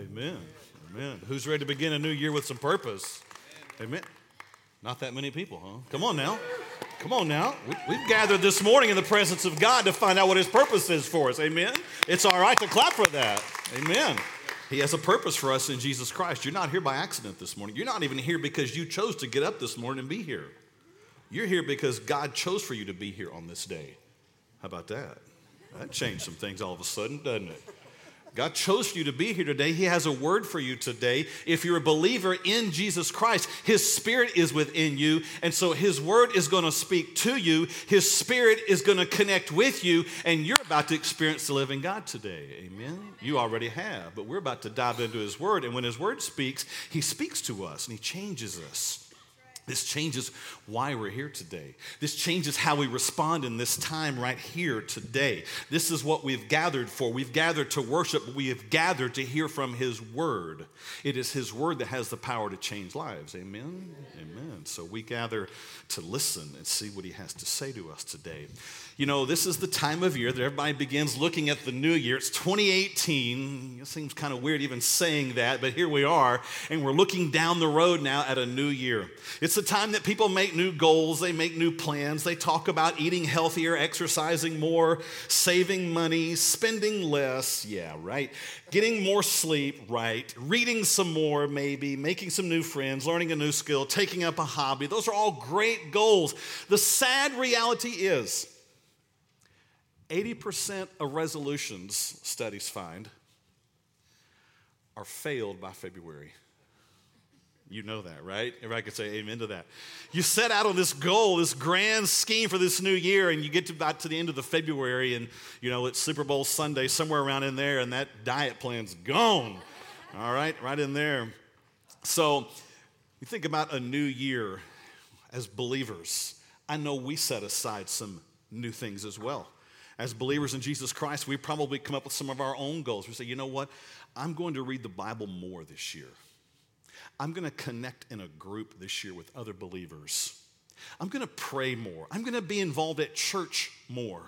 Amen. Amen. Who's ready to begin a new year with some purpose? Amen. Not that many people, huh? Come on now. Come on now. We, have gathered this morning in the presence of God to find out what His purpose is for us. Amen. It's all right to clap for that. Amen. He has a purpose for us in Jesus Christ. You're not here by accident this morning. You're not even here because you chose to get up this morning and be here. You're here because God chose for you to be here on this day. How about that? That changed some things all of a sudden, doesn't it? God chose you to be here today. He has a word for you today. If you're a believer in Jesus Christ, His Spirit is within you. And so His word is going to speak to you. His Spirit is going to connect with you. And you're about to experience the living God today. Amen. You already have, but we're about to dive into His word. And when His word speaks, He speaks to us and He changes us. This changes why we're here today. This changes how we respond in this time right here today. This is what we've gathered for. We've gathered to worship, but we have gathered to hear from His Word. It is His Word that has the power to change lives. Amen? Amen. So we gather to listen and see what He has to say to us today. You know, this is the time of year that everybody begins looking at the new year. It's 2018. It seems kind of weird even saying that, but here we are, and we're looking down the road now at a new year. It's the time that people make new goals, they make new plans, they talk about eating healthier, exercising more, saving money, spending less, yeah, right, getting more sleep, right, reading some more, maybe, making some new friends, learning a new skill, taking up a hobby. Those are all great goals. The sad reality is, 80% of resolutions, studies find, are failed by February. You know that, right? Everybody could say amen to that. You set out on this goal, this grand scheme for this new year, and you get to about to the end of the February, and you know it's Super Bowl Sunday, somewhere around in there, and that diet plan's gone. All right, right in there. So you think about a new year as believers. I know we set aside some new things as well as believers in Jesus Christ, we probably come up with some of our own goals. We say, you know what? I'm going to read the Bible more this year. I'm going to connect in a group this year with other believers. I'm going to pray more. I'm going to be involved at church more.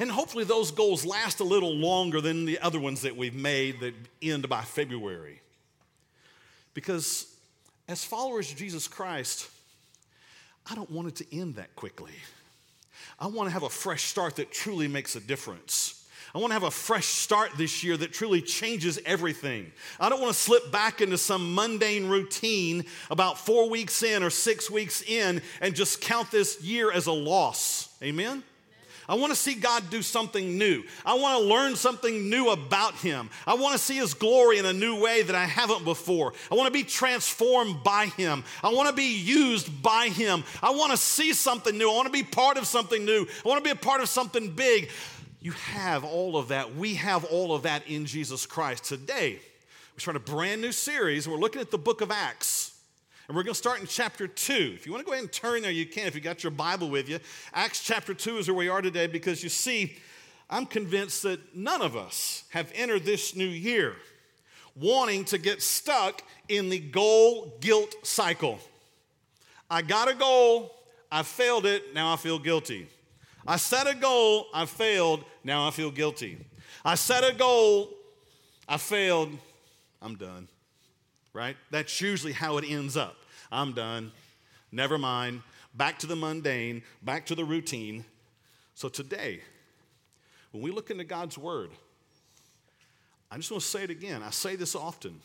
And hopefully, those goals last a little longer than the other ones that we've made that end by February. Because as followers of Jesus Christ, I don't want it to end that quickly. I want to have a fresh start that truly makes a difference. I want to have a fresh start this year that truly changes everything. I don't want to slip back into some mundane routine about four weeks in or six weeks in and just count this year as a loss. Amen? I want to see God do something new. I want to learn something new about Him. I want to see His glory in a new way that I haven't before. I want to be transformed by Him. I want to be used by Him. I want to see something new. I want to be part of something new. I want to be a part of something big. You have all of that. We have all of that in Jesus Christ. Today, we start a brand new series. We're looking at the book of Acts. And we're going to start in chapter 2. If you want to go ahead and turn there, you can if you got your Bible with you. Acts chapter 2 is where we are today because you see, I'm convinced that none of us have entered this new year wanting to get stuck in the goal guilt cycle. I got a goal, I failed it, now I feel guilty. I set a goal, I failed, now I feel guilty. I set a goal, I failed, I'm done. Right? That's usually how it ends up. I'm done. Never mind. Back to the mundane, back to the routine. So today, when we look into God's Word, I just want to say it again. I say this often.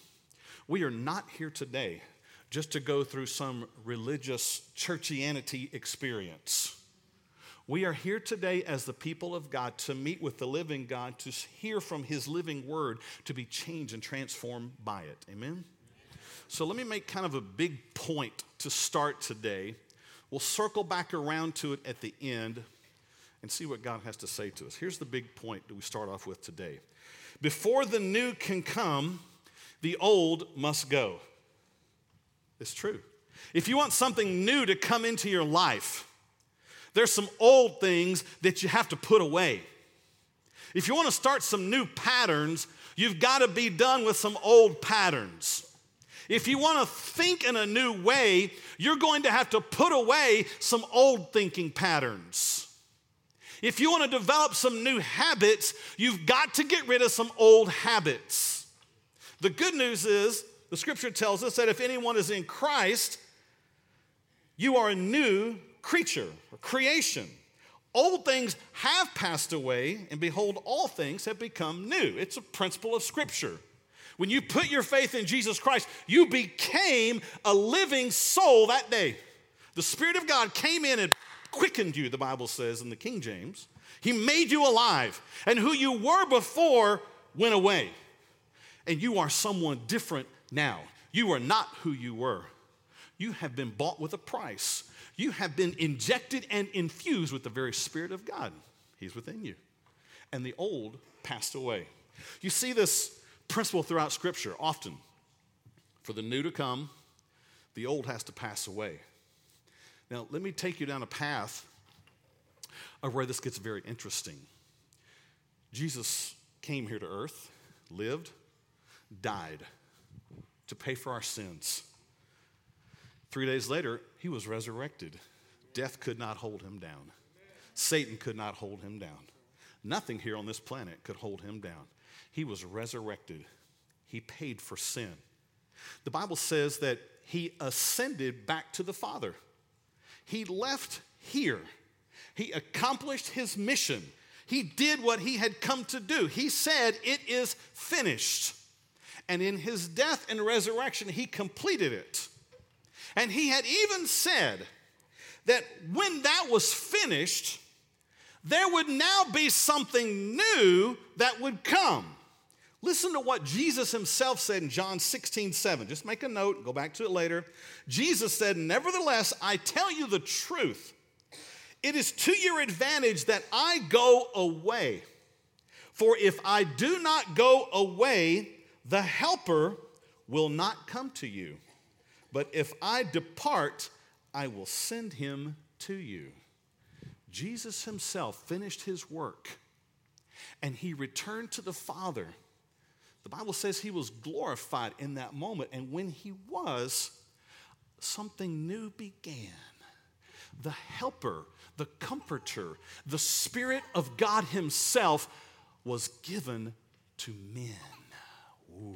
We are not here today just to go through some religious churchianity experience. We are here today as the people of God to meet with the living God, to hear from His living Word, to be changed and transformed by it. Amen? So let me make kind of a big point to start today. We'll circle back around to it at the end and see what God has to say to us. Here's the big point that we start off with today. Before the new can come, the old must go. It's true. If you want something new to come into your life, there's some old things that you have to put away. If you want to start some new patterns, you've got to be done with some old patterns. If you want to think in a new way, you're going to have to put away some old thinking patterns. If you want to develop some new habits, you've got to get rid of some old habits. The good news is the scripture tells us that if anyone is in Christ, you are a new creature, a creation. Old things have passed away, and behold, all things have become new. It's a principle of scripture. When you put your faith in Jesus Christ, you became a living soul that day. The Spirit of God came in and quickened you, the Bible says in the King James. He made you alive, and who you were before went away. And you are someone different now. You are not who you were. You have been bought with a price. You have been injected and infused with the very Spirit of God. He's within you. And the old passed away. You see this principle throughout Scripture often. For the new to come, the old has to pass away. Now, let me take you down a path of where this gets very interesting. Jesus came here to earth, lived, died to pay for our sins. Three days later, he was resurrected. Death could not hold him down, Satan could not hold him down. Nothing here on this planet could hold him down. He was resurrected, he paid for sin. The Bible says that he ascended back to the Father. He left here. He accomplished his mission. He did what he had come to do. He said, It is finished. And in his death and resurrection, he completed it. And he had even said that when that was finished, there would now be something new that would come. Listen to what Jesus himself said in John 16, 7. Just make a note, go back to it later. Jesus said, Nevertheless, I tell you the truth. It is to your advantage that I go away. For if I do not go away, the Helper will not come to you. But if I depart, I will send him to you. Jesus himself finished his work and he returned to the Father the Bible says he was glorified in that moment. And when he was, something new began. The helper, the comforter, the Spirit of God Himself was given to men. Ooh.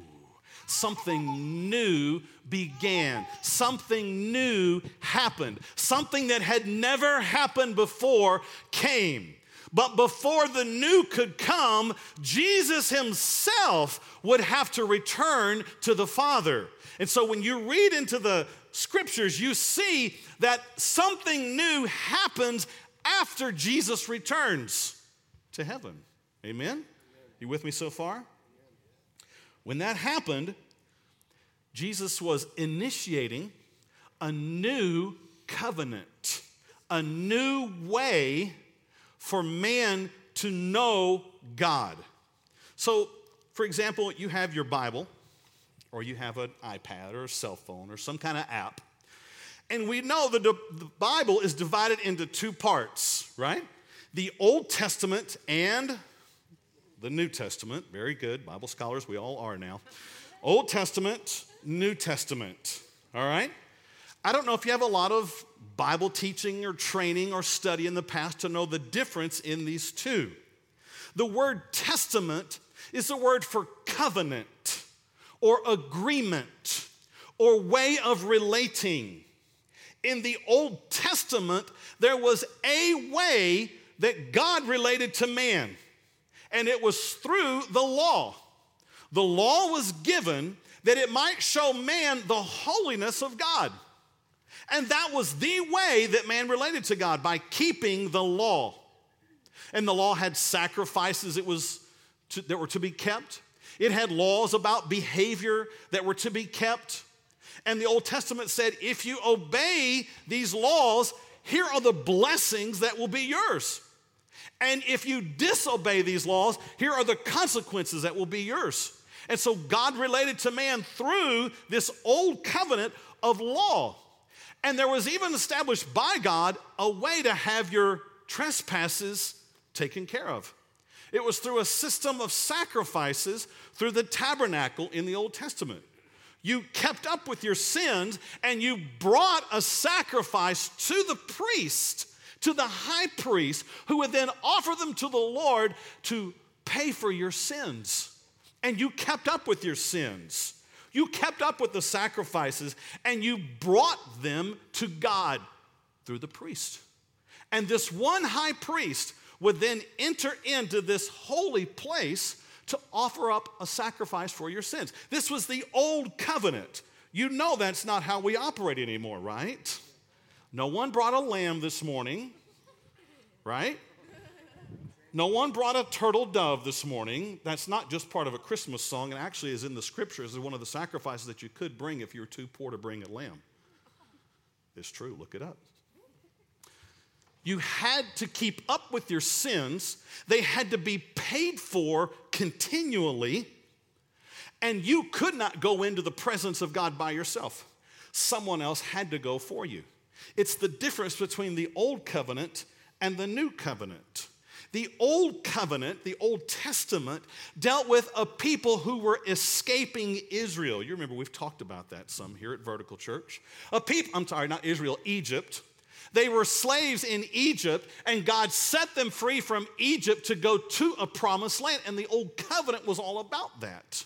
Something new began. Something new happened. Something that had never happened before came. But before the new could come, Jesus himself would have to return to the Father. And so when you read into the scriptures, you see that something new happens after Jesus returns to heaven. Amen? You with me so far? When that happened, Jesus was initiating a new covenant, a new way for man to know God. So, for example, you have your Bible, or you have an iPad or a cell phone or some kind of app. And we know that the Bible is divided into two parts, right? The Old Testament and the New Testament. Very good. Bible scholars, we all are now. Old Testament, New Testament. All right? I don't know if you have a lot of Bible teaching or training or study in the past to know the difference in these two. The word testament is the word for covenant or agreement or way of relating. In the Old Testament, there was a way that God related to man, and it was through the law. The law was given that it might show man the holiness of God. And that was the way that man related to God by keeping the law. And the law had sacrifices it was to, that were to be kept. It had laws about behavior that were to be kept. And the Old Testament said, if you obey these laws, here are the blessings that will be yours. And if you disobey these laws, here are the consequences that will be yours. And so God related to man through this old covenant of law. And there was even established by God a way to have your trespasses taken care of. It was through a system of sacrifices through the tabernacle in the Old Testament. You kept up with your sins and you brought a sacrifice to the priest, to the high priest, who would then offer them to the Lord to pay for your sins. and you kept up with your sins. You kept up with the sacrifices and you brought them to God through the priest. And this one high priest would then enter into this holy place to offer up a sacrifice for your sins. This was the old covenant. You know that's not how we operate anymore, right? No one brought a lamb this morning, right? No one brought a turtle dove this morning. That's not just part of a Christmas song, it actually is in the scriptures as one of the sacrifices that you could bring if you were too poor to bring a lamb. It's true, look it up. You had to keep up with your sins, they had to be paid for continually, and you could not go into the presence of God by yourself. Someone else had to go for you. It's the difference between the old covenant and the new covenant. The Old Covenant, the Old Testament, dealt with a people who were escaping Israel. You remember we've talked about that some here at Vertical Church. A people, I'm sorry, not Israel, Egypt. They were slaves in Egypt, and God set them free from Egypt to go to a promised land. And the Old Covenant was all about that.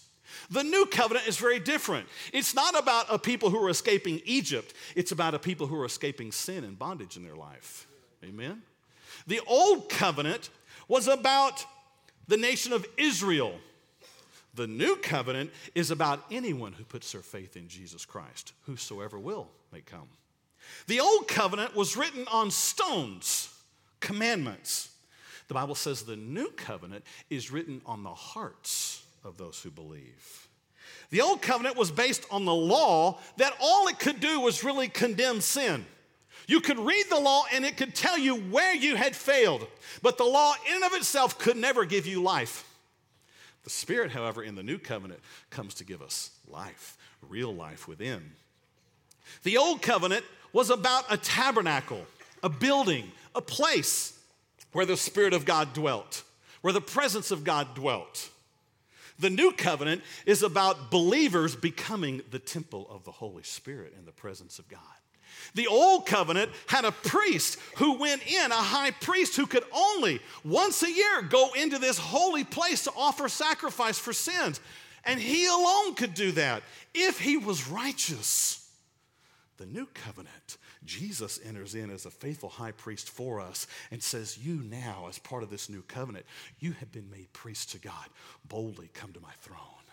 The new covenant is very different. It's not about a people who are escaping Egypt, it's about a people who are escaping sin and bondage in their life. Amen? The old covenant was about the nation of Israel. The new covenant is about anyone who puts their faith in Jesus Christ, whosoever will may come. The old covenant was written on stones, commandments. The Bible says the new covenant is written on the hearts of those who believe. The old covenant was based on the law that all it could do was really condemn sin. You could read the law and it could tell you where you had failed, but the law in and of itself could never give you life. The Spirit, however, in the new covenant comes to give us life, real life within. The old covenant was about a tabernacle, a building, a place where the Spirit of God dwelt, where the presence of God dwelt. The new covenant is about believers becoming the temple of the Holy Spirit in the presence of God. The old covenant had a priest who went in, a high priest who could only once a year go into this holy place to offer sacrifice for sins. And he alone could do that if he was righteous. The new covenant, Jesus enters in as a faithful high priest for us and says, You now, as part of this new covenant, you have been made priest to God. Boldly come to my throne.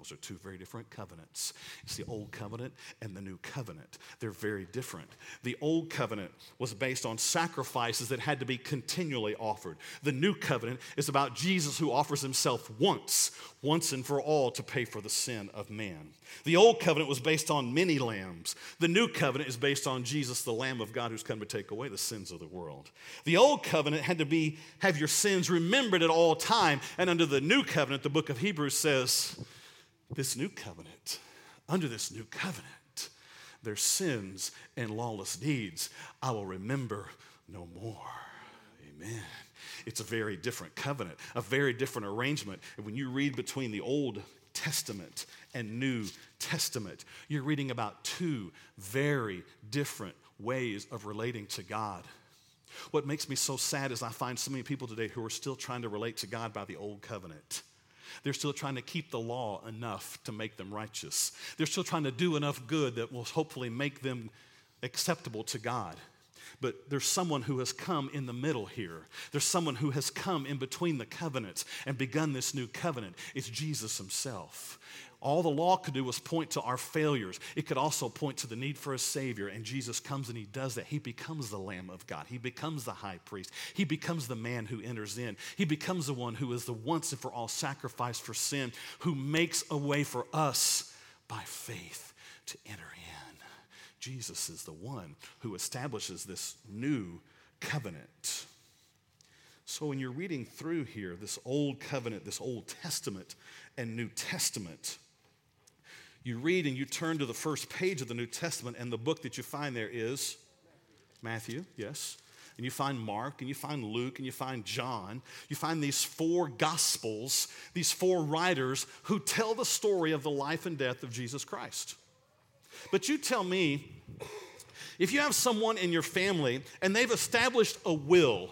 Those are two very different covenants. It's the Old Covenant and the New Covenant. They're very different. The Old Covenant was based on sacrifices that had to be continually offered. The New Covenant is about Jesus who offers himself once, once and for all, to pay for the sin of man. The Old Covenant was based on many lambs. The New Covenant is based on Jesus, the Lamb of God who's come to take away the sins of the world. The Old Covenant had to be have your sins remembered at all time, and under the New Covenant, the book of Hebrews says, this new covenant, under this new covenant, their sins and lawless deeds I will remember no more. Amen. It's a very different covenant, a very different arrangement. And when you read between the Old Testament and New Testament, you're reading about two very different ways of relating to God. What makes me so sad is I find so many people today who are still trying to relate to God by the old covenant. They're still trying to keep the law enough to make them righteous. They're still trying to do enough good that will hopefully make them acceptable to God. But there's someone who has come in the middle here. There's someone who has come in between the covenants and begun this new covenant. It's Jesus himself. All the law could do was point to our failures. It could also point to the need for a Savior. And Jesus comes and He does that. He becomes the Lamb of God. He becomes the high priest. He becomes the man who enters in. He becomes the one who is the once and for all sacrifice for sin, who makes a way for us by faith to enter in. Jesus is the one who establishes this new covenant. So, when you're reading through here, this Old Covenant, this Old Testament, and New Testament, you read and you turn to the first page of the New Testament, and the book that you find there is Matthew, yes. And you find Mark, and you find Luke, and you find John. You find these four gospels, these four writers who tell the story of the life and death of Jesus Christ. But you tell me, if you have someone in your family and they've established a will,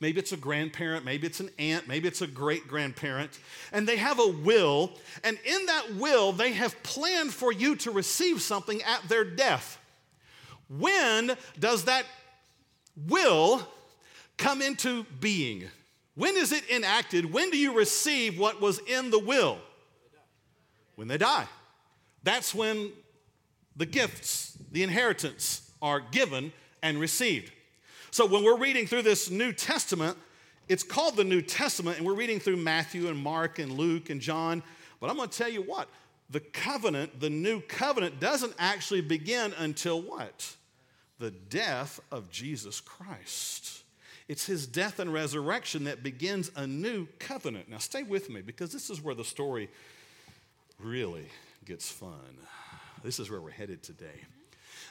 Maybe it's a grandparent, maybe it's an aunt, maybe it's a great grandparent, and they have a will, and in that will, they have planned for you to receive something at their death. When does that will come into being? When is it enacted? When do you receive what was in the will? When they die. That's when the gifts, the inheritance are given and received. So when we're reading through this New Testament, it's called the New Testament, and we're reading through Matthew and Mark and Luke and John. But I'm going to tell you what the covenant, the new covenant, doesn't actually begin until what? The death of Jesus Christ. It's his death and resurrection that begins a new covenant. Now, stay with me because this is where the story really gets fun. This is where we're headed today.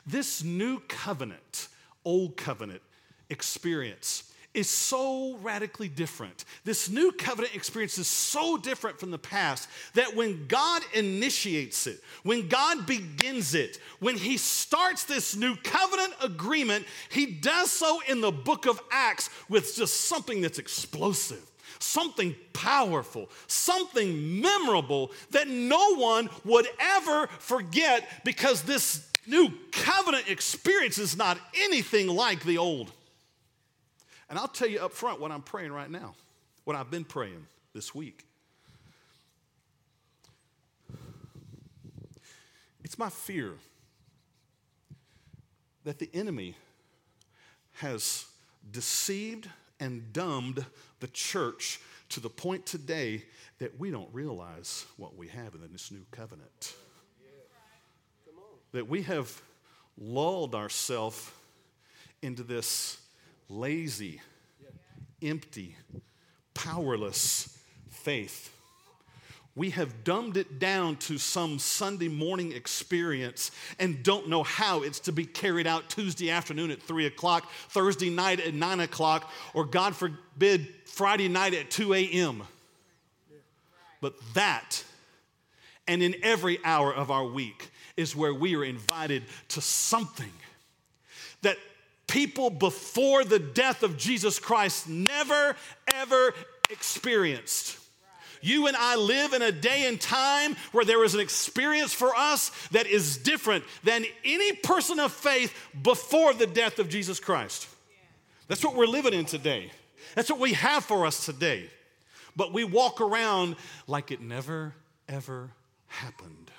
This new covenant, old covenant experience is so radically different. This new covenant experience is so different from the past that when God initiates it, when God begins it, when He starts this new covenant agreement, He does so in the book of Acts with just something that's explosive something powerful, something memorable that no one would ever forget because this new covenant experience is not anything like the old. And I'll tell you up front what I'm praying right now, what I've been praying this week. It's my fear that the enemy has deceived and dumbed the church to the point today that we don't realize what we have in this new covenant. That we have lulled ourselves into this lazy, empty, powerless faith we have dumbed it down to some Sunday morning experience and don't know how it's to be carried out Tuesday afternoon at 3 o'clock, Thursday night at 9 o'clock, or God forbid, Friday night at 2 a.m. But that, and in every hour of our week, is where we are invited to something people before the death of Jesus Christ never, ever experienced. You and I live in a day and time where there is an experience for us that is different than any person of faith before the death of Jesus Christ. That's what we're living in today. That's what we have for us today. But we walk around like it never, ever happened.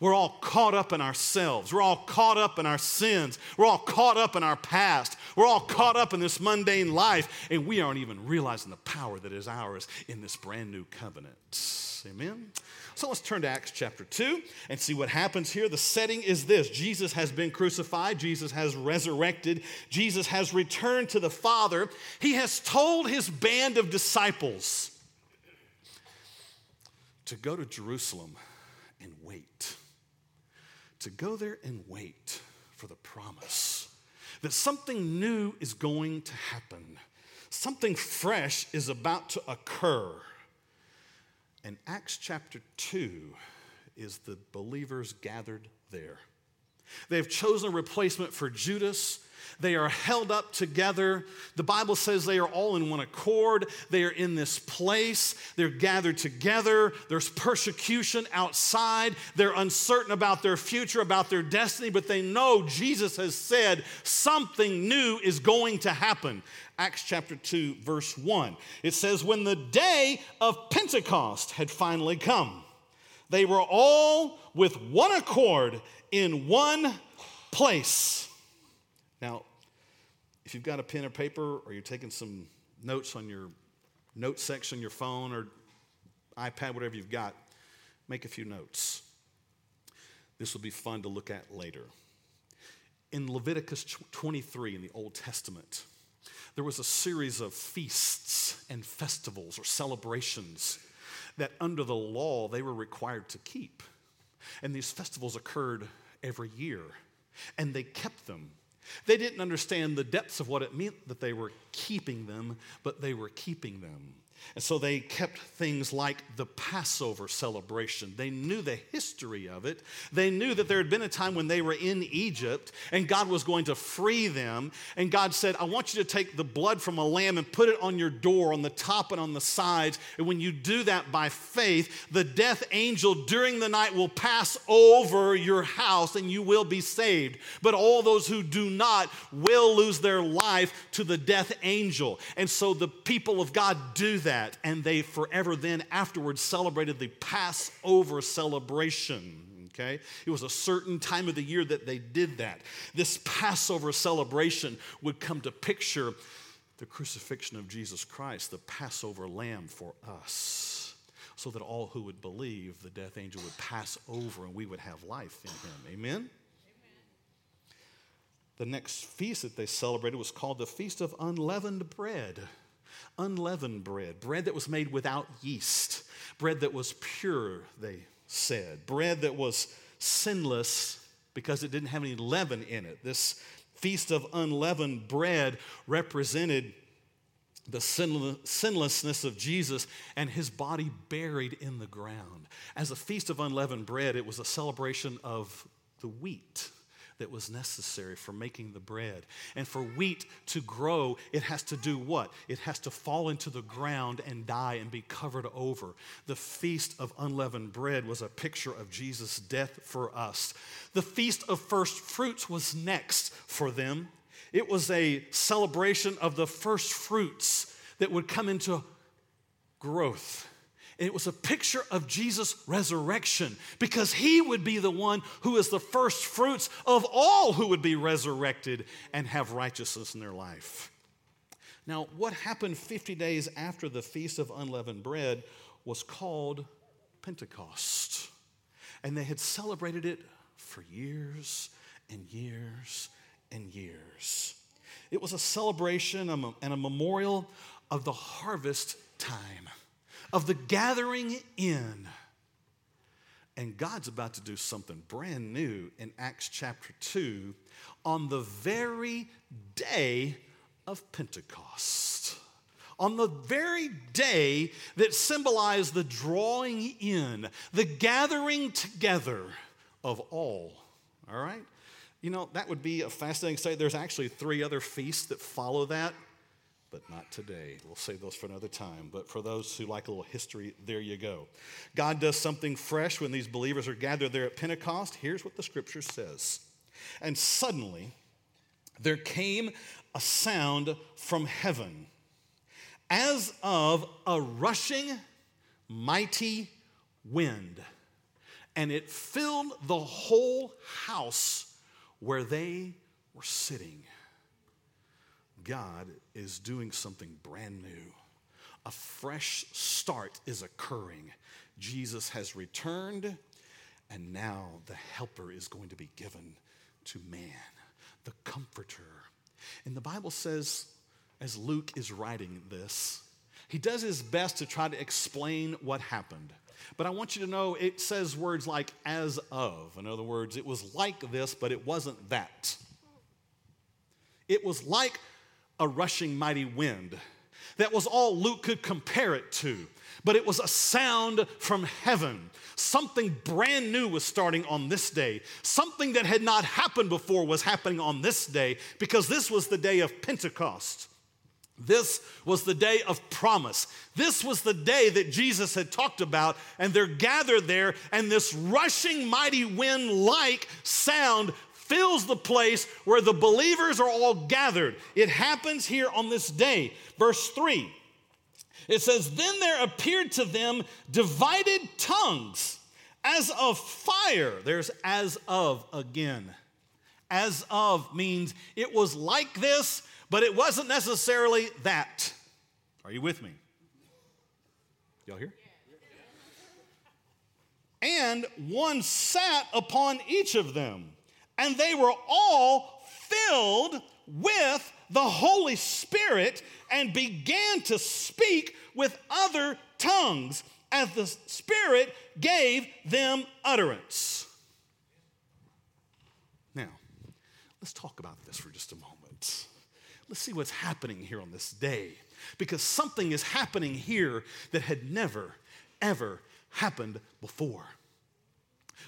We're all caught up in ourselves. We're all caught up in our sins. We're all caught up in our past. We're all caught up in this mundane life, and we aren't even realizing the power that is ours in this brand new covenant. Amen? So let's turn to Acts chapter 2 and see what happens here. The setting is this Jesus has been crucified, Jesus has resurrected, Jesus has returned to the Father. He has told his band of disciples to go to Jerusalem and wait to go there and wait for the promise that something new is going to happen, something fresh is about to occur. And Acts chapter 2 is the believers gathered there. They've chosen a replacement for Judas they are held up together. The Bible says they are all in one accord. They are in this place. They're gathered together. There's persecution outside. They're uncertain about their future, about their destiny, but they know Jesus has said something new is going to happen. Acts chapter 2, verse 1. It says, When the day of Pentecost had finally come, they were all with one accord in one place. Now, if you've got a pen or paper or you're taking some notes on your note section, your phone or iPad, whatever you've got, make a few notes. This will be fun to look at later. In Leviticus 23 in the Old Testament, there was a series of feasts and festivals or celebrations that under the law they were required to keep. And these festivals occurred every year, and they kept them they didn't understand the depths of what it meant that they were keeping them, but they were keeping them. And so they kept things like the Passover celebration. They knew the history of it. They knew that there had been a time when they were in Egypt and God was going to free them. And God said, I want you to take the blood from a lamb and put it on your door, on the top and on the sides. And when you do that by faith, the death angel during the night will pass over your house and you will be saved. But all those who do not will lose their life to the death angel. And so the people of God do that that, and they forever then afterwards celebrated the Passover celebration. Okay? It was a certain time of the year that they did that. This Passover celebration would come to picture the crucifixion of Jesus Christ, the Passover lamb for us, so that all who would believe, the death angel would pass over and we would have life in him. Amen? The next feast that they celebrated was called the Feast of Unleavened Bread unleavened bread, bread that was made without yeast, bread that was pure, they said, bread that was sinless because it didn't have any leaven in it. This feast of unleavened bread represented the sinlessness of Jesus and his body buried in the ground. As a feast of unleavened bread, it was a celebration of the wheat that was necessary for making the bread. And for wheat to grow, it has to do what? It has to fall into the ground and die and be covered over. The feast of unleavened bread was a picture of Jesus' death for us. The feast of first fruits was next for them. It was a celebration of the first fruits that would come into growth it was a picture of Jesus' resurrection because he would be the one who is the first fruits of all who would be resurrected and have righteousness in their life. Now, what happened 50 days after the Feast of Unleavened Bread was called Pentecost. And they had celebrated it for years and years and years. It was a celebration and a memorial of the harvest time of the gathering in. And God's about to do something brand new in Acts chapter 2 on the very day of Pentecost. On the very day that symbolized the drawing in, the gathering together of all. All right? You know, that would be a fascinating sight. There's actually three other feasts that follow that but not today. We'll save those for another time. But for those who like a little history, there you go. God does something fresh when these believers are gathered there at Pentecost. Here's what the scripture says And suddenly there came a sound from heaven as of a rushing mighty wind, and it filled the whole house where they were sitting. God is doing something brand new. A fresh start is occurring. Jesus has returned, and now the helper is going to be given to man, the comforter. And the Bible says, as Luke is writing this, he does his best to try to explain what happened. But I want you to know it says words like as of. In other words, it was like this, but it wasn't that. It was like a rushing mighty wind. That was all Luke could compare it to. But it was a sound from heaven. Something brand new was starting on this day. Something that had not happened before was happening on this day because this was the day of Pentecost. This was the day of promise. This was the day that Jesus had talked about, and they're gathered there, and this rushing mighty wind like sound fills the place where the believers are all gathered. It happens here on this day. Verse 3 it says, Then there appeared to them divided tongues as of fire. There's as of again. As of means it was like this, but it wasn't necessarily that. Are you with me? Y'all here? And one sat upon each of them and they were all filled with the Holy Spirit and began to speak with other tongues as the Spirit gave them utterance. Now, let's talk about this for just a moment. Let's see what's happening here on this day. because something is happening here that had never, ever happened before.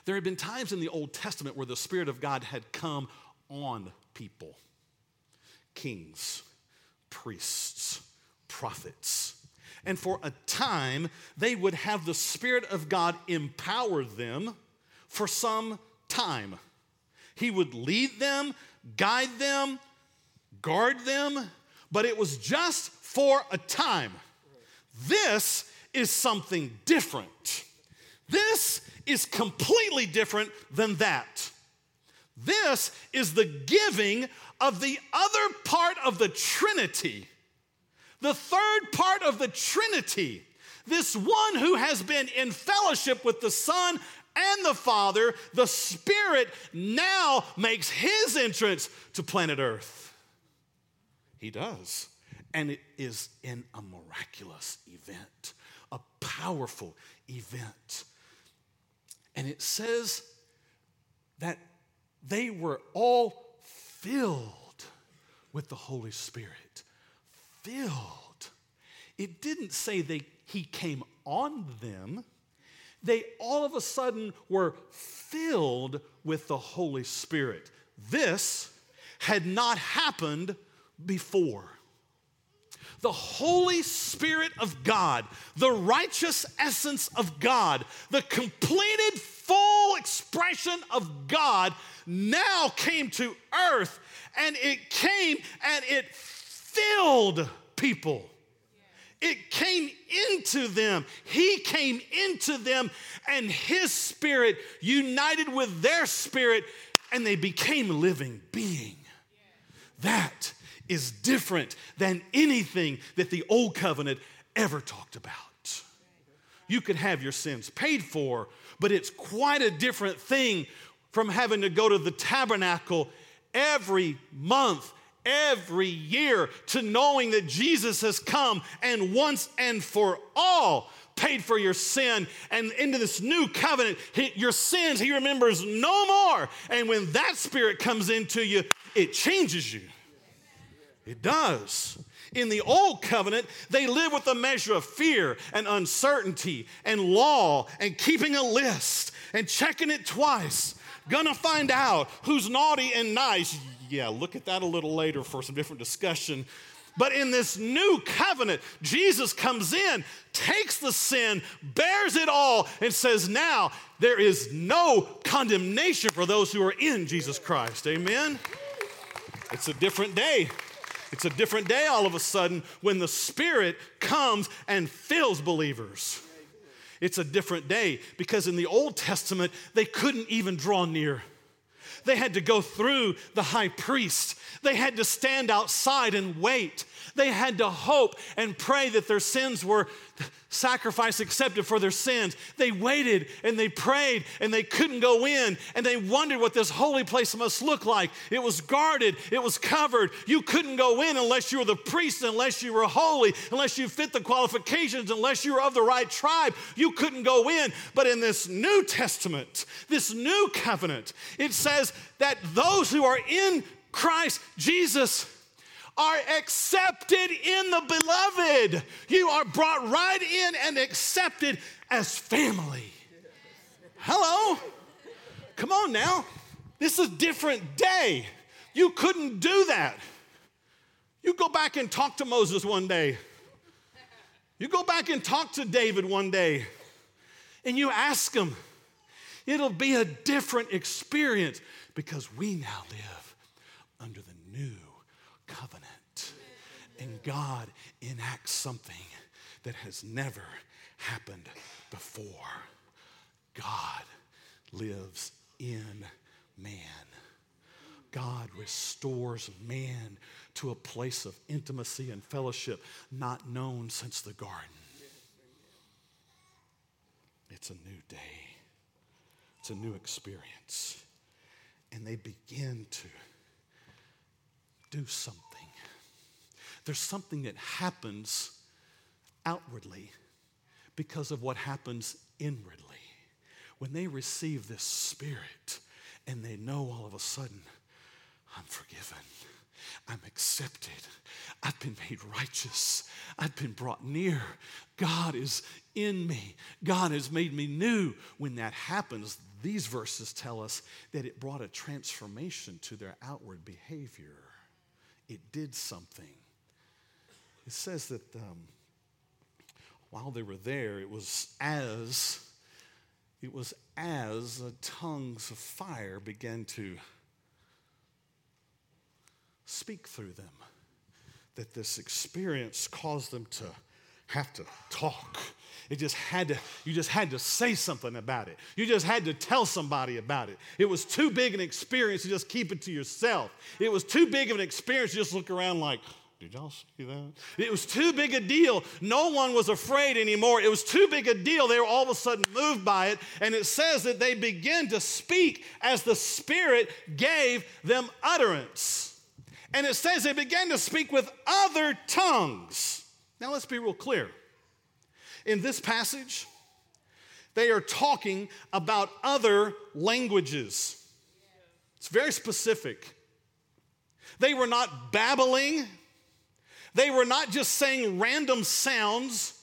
There had been times in the Old Testament where the Spirit of God had come on people kings, priests, prophets. And for a time, they would have the Spirit of God empower them for some time. He would lead them, guide them, guard them, but it was just for a time. This is something different. This is completely different than that. This is the giving of the other part of the Trinity, the third part of the Trinity. This one who has been in fellowship with the Son and the Father, the Spirit now makes his entrance to planet Earth. He does. And it is in a miraculous event, a powerful event. And it says that they were all filled with the Holy Spirit. Filled. It didn't say they, he came on them, they all of a sudden were filled with the Holy Spirit. This had not happened before. The Holy Spirit of God, the righteous essence of God, the completed full expression of God now came to earth and it came and it filled people. It came into them. He came into them, and His spirit united with their spirit, and they became living being. That is different than anything that the old covenant ever talked about. You could have your sins paid for, but it's quite a different thing from having to go to the tabernacle every month every year to knowing that Jesus has come and once and for all paid for your sin. And into this new covenant he, your sins he remembers no more. And when that spirit comes into you it changes you it does in the old covenant they live with a measure of fear and uncertainty and law and keeping a list and checking it twice gonna find out who's naughty and nice yeah, look at that a little later for some different discussion. But in this new covenant, Jesus comes in, takes the sin, bears it all, and says, Now there is no condemnation for those who are in Jesus Christ. Amen? It's a different day. It's a different day all of a sudden when the Spirit comes and fills believers. It's a different day because in the Old Testament, they couldn't even draw near. They had to go through the high priest. They had to stand outside and wait. They had to hope and pray that their sins were sacrifice accepted for their sins. They waited and they prayed and they couldn't go in and they wondered what this holy place must look like. It was guarded, it was covered. You couldn't go in unless you were the priest, unless you were holy, unless you fit the qualifications, unless you were of the right tribe. You couldn't go in. But in this New Testament, this new covenant, it says that those who are in Christ Jesus are accepted in the beloved. You are brought right in and accepted as family. Hello? Come on now. This is a different day. You couldn't do that. You go back and talk to Moses one day. You go back and talk to David one day and you ask him. It'll be a different experience because we now live under the. And God enacts something that has never happened before. God lives in man. God restores man to a place of intimacy and fellowship not known since the garden. It's a new day, it's a new experience. And they begin to do something. There's something that happens outwardly because of what happens inwardly. When they receive this spirit and they know all of a sudden, I'm forgiven I'm accepted. I've been made righteous. I've been brought near. God is in me. God has made me new. When that happens, these verses tell us that it brought a transformation to their outward behavior. It did something. It says that um, while they were there, it was as it was as tongues of fire began to speak through them that this experience caused them to have to talk. It just had to, you just had to say something about it. You just had to tell somebody about it. It was too big an experience to just keep it to yourself. It was too big of an experience to just look around like, did y'all see that? It was too big a deal. No one was afraid anymore. It was too big a deal. They were all of a sudden moved by it. And it says that they began to speak as the Spirit gave them utterance. And it says they began to speak with other tongues. Now let's be real clear. In this passage, they are talking about other languages. It's very specific. They were not babbling, they were not just saying random sounds,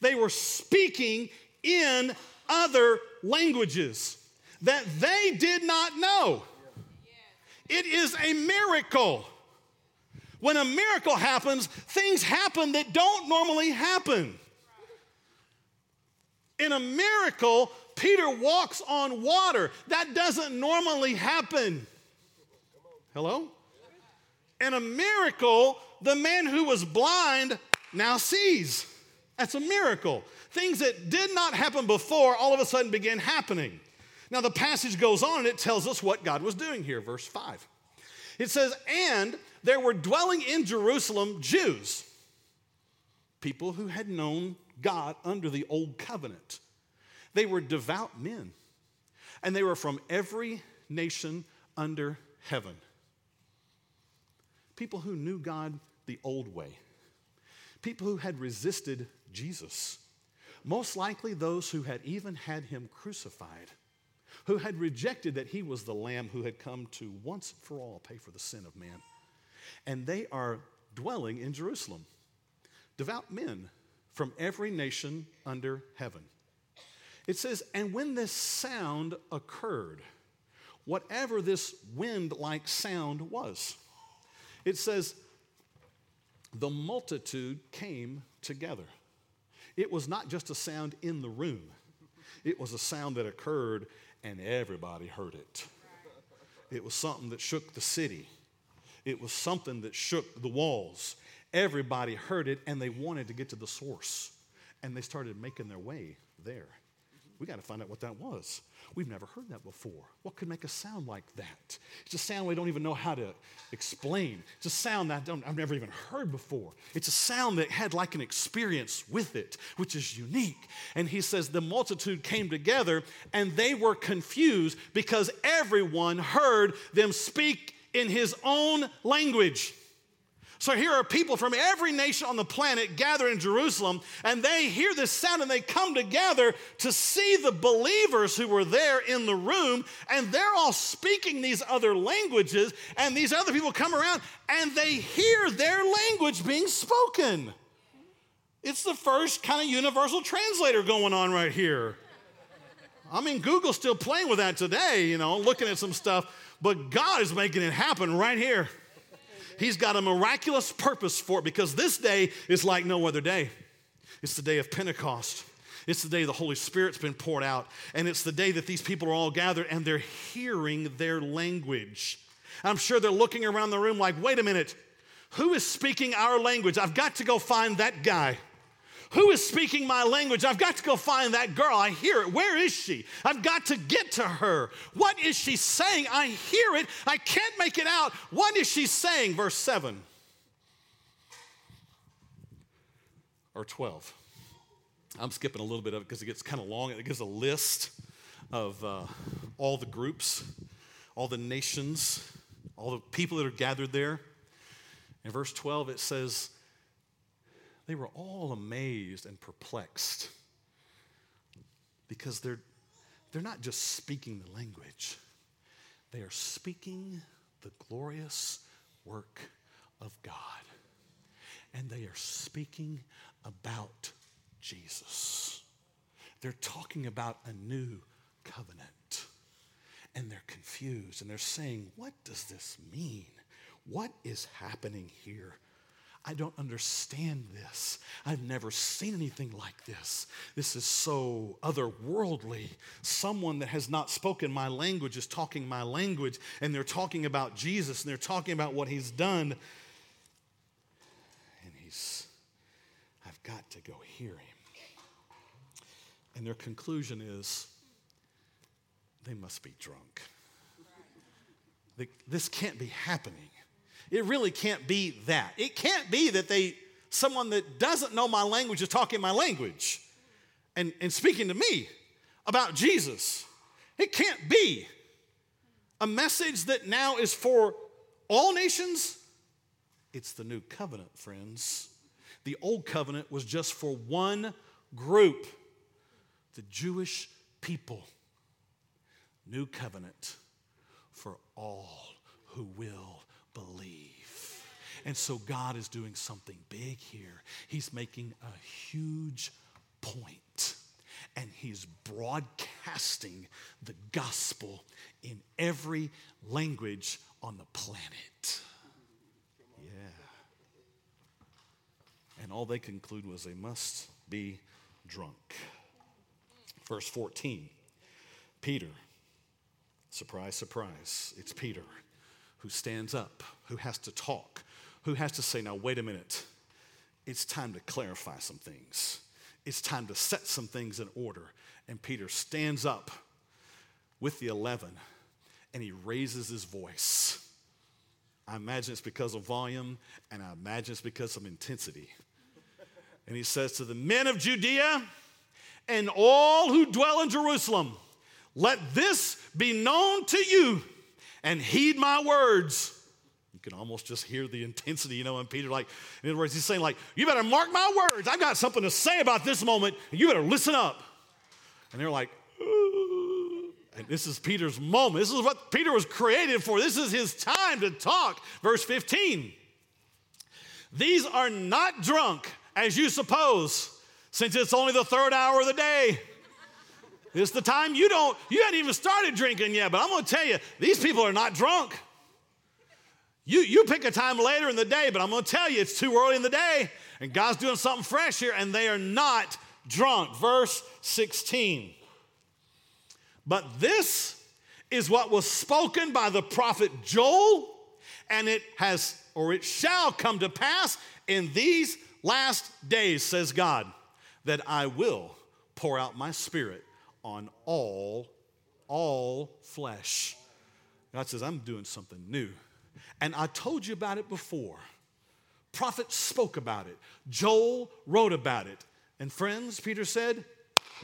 they were speaking in other languages that they did not know. It is a miracle. When a miracle happens, things happen that don't normally happen. In a miracle, Peter walks on water. That doesn't normally happen. Hello? In a miracle, the man who was blind now sees. That's a miracle. Things that did not happen before all of a sudden began happening. Now, the passage goes on and it tells us what God was doing here, verse 5. It says, And there were dwelling in Jerusalem Jews, people who had known God under the old covenant. They were devout men, and they were from every nation under heaven. People who knew God the old way, people who had resisted Jesus, most likely those who had even had him crucified, who had rejected that he was the Lamb who had come to once for all pay for the sin of man and they are dwelling in Jerusalem. Devout men from every nation under heaven. It says, and when this sound occurred, whatever this wind like sound was, it says, the multitude came together. It was not just a sound in the room, it was a sound that occurred and everybody heard it. It was something that shook the city. It was something that shook the walls. Everybody heard it and they wanted to get to the source. And they started making their way there. We got to find out what that was. We've never heard that before. What could make a sound like that? It's a sound we don't even know how to explain. It's a sound that I have never even heard before. It's a sound that had like an experience with it, which is unique. And he says the multitude came together and they were confused because everyone heard them speak in his own language. So here are people from every nation on the planet gathered in Jerusalem, and they hear this sound and they come together to see the believers who were there in the room, and they're all speaking these other languages, and these other people come around and they hear their language being spoken. It's the first kind of universal translator going on right here. I mean, Google's still playing with that today, you know, looking at some stuff. But God is making it happen right here. He's got a miraculous purpose for it because this day is like no other day. It's the day of Pentecost. It's the day the Holy Spirit's been poured out. And it's the day that these people are all gathered and they're hearing their language. I'm sure they're looking around the room like, wait a minute, who is speaking our language? I've got to go find that guy. Who is speaking my language? I've got to go find that girl. I hear it. Where is she? I've got to get to her. What is she saying? I hear it. I can't make it out. What is she saying? Verse 7 or 12. I'm skipping a little bit of it because it gets kind of long. It gives a list of uh, all the groups, all the nations, all the people that are gathered there. In verse 12, it says, they were all amazed and perplexed because they're, they're not just speaking the language, they are speaking the glorious work of God. And they are speaking about Jesus. They're talking about a new covenant. And they're confused and they're saying, What does this mean? What is happening here? I don't understand this. I've never seen anything like this. This is so otherworldly. Someone that has not spoken my language is talking my language, and they're talking about Jesus and they're talking about what he's done. And he's, I've got to go hear him. And their conclusion is, they must be drunk. This can't be happening. It really can't be that. It can't be that they, someone that doesn't know my language is talking my language and, and speaking to me about Jesus. It can't be a message that now is for all nations. It's the new covenant, friends. The old covenant was just for one group, the Jewish people. New covenant for all who will believe. And so God is doing something big here. He's making a huge point, and He's broadcasting the gospel in every language on the planet. Yeah. And all they conclude was they must be drunk. Verse 14 Peter, surprise, surprise, it's Peter who stands up, who has to talk, who has to say, now, wait a minute, it's time to clarify some things. It's time to set some things in order. And Peter stands up with the 11 and he raises his voice. I imagine it's because of volume and I imagine it's because of intensity. And he says to the men of Judea and all who dwell in Jerusalem, let this be known to you and heed my words. You can almost just hear the intensity, you know, and Peter, like, in other words, he's saying, like, you better mark my words. I've got something to say about this moment, and you better listen up. And they're like, Ooh. and this is Peter's moment. This is what Peter was created for. This is his time to talk. Verse 15. These are not drunk, as you suppose, since it's only the third hour of the day. It's the time you don't, you hadn't even started drinking yet, but I'm gonna tell you, these people are not drunk. You, you pick a time later in the day, but I'm gonna tell you, it's too early in the day, and God's doing something fresh here, and they are not drunk. Verse 16. But this is what was spoken by the prophet Joel, and it has, or it shall come to pass in these last days, says God, that I will pour out my spirit on all, all flesh. God says, I'm doing something new. And I told you about it before. Prophets spoke about it, Joel wrote about it. And friends, Peter said,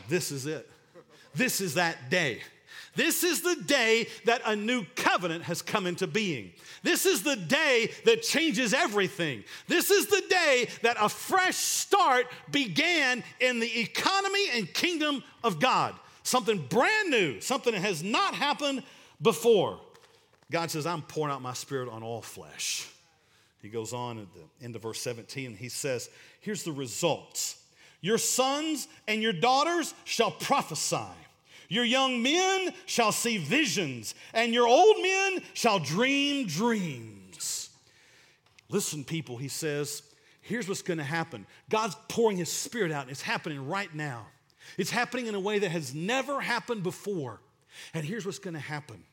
This is it. This is that day. This is the day that a new covenant has come into being. This is the day that changes everything. This is the day that a fresh start began in the economy and kingdom of God something brand new, something that has not happened before. God says, I'm pouring out my spirit on all flesh. He goes on at the end of verse 17 he says, Here's the results Your sons and your daughters shall prophesy. Your young men shall see visions, and your old men shall dream dreams. Listen, people, he says, here's what's going to happen God's pouring his spirit out, and it's happening right now. It's happening in a way that has never happened before. And here's what's going to happen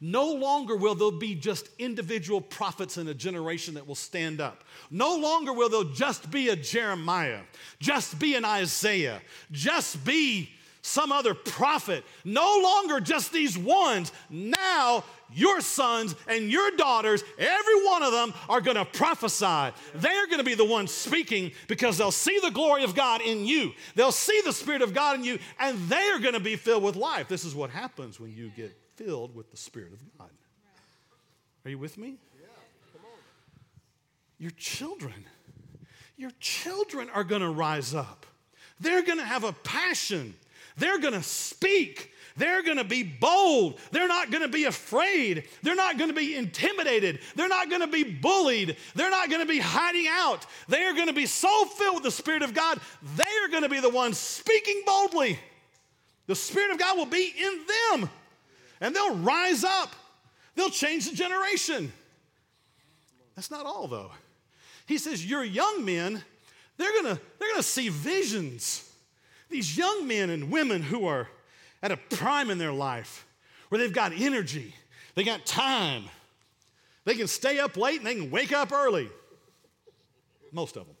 no longer will there be just individual prophets in a generation that will stand up. No longer will there just be a Jeremiah, just be an Isaiah, just be some other prophet. No longer just these ones. Now, your sons and your daughters, every one of them are going to prophesy. They're going to be the ones speaking because they'll see the glory of God in you. They'll see the Spirit of God in you, and they are going to be filled with life. This is what happens when you get filled with the Spirit of God. Are you with me? Your children, your children are going to rise up. They're going to have a passion they're going to speak. They're going to be bold. They're not going to be afraid. They're not going to be intimidated. They're not going to be bullied. They're not going to be hiding out. They are going to be so filled with the Spirit of God, they are going to be the ones speaking boldly. The Spirit of God will be in them, and they'll rise up. They'll change the generation. That's not all, though. He says, Your young men, they're gonna, they're gonna see visions. These young men and women who are at a prime in their life, where they've got energy, they got time, they can stay up late and they can wake up early. Most of them.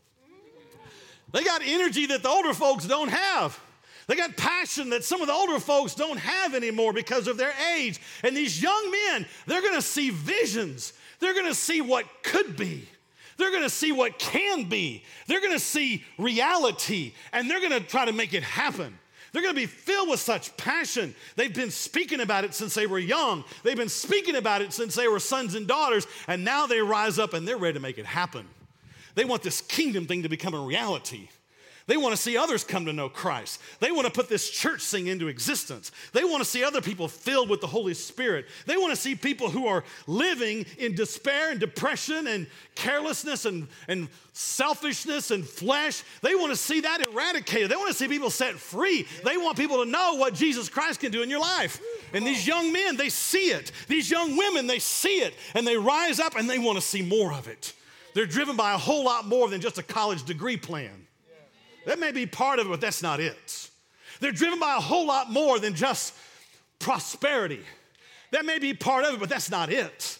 They got energy that the older folks don't have. They got passion that some of the older folks don't have anymore because of their age. And these young men, they're gonna see visions. They're gonna see what could be. They're gonna see what can be. They're gonna see reality and they're gonna try to make it happen. They're going to be filled with such passion. They've been speaking about it since they were young. They've been speaking about it since they were sons and daughters, and now they rise up and they're ready to make it happen. They want this kingdom thing to become a reality. They want to see others come to know Christ. They want to put this church thing into existence. They want to see other people filled with the Holy Spirit. They want to see people who are living in despair and depression and carelessness and, and selfishness and flesh. They want to see that eradicated. They want to see people set free. They want people to know what Jesus Christ can do in your life. And these young men, they see it. These young women, they see it and they rise up and they want to see more of it. They're driven by a whole lot more than just a college degree plan. That may be part of it, but that's not it. They're driven by a whole lot more than just prosperity. That may be part of it, but that's not it.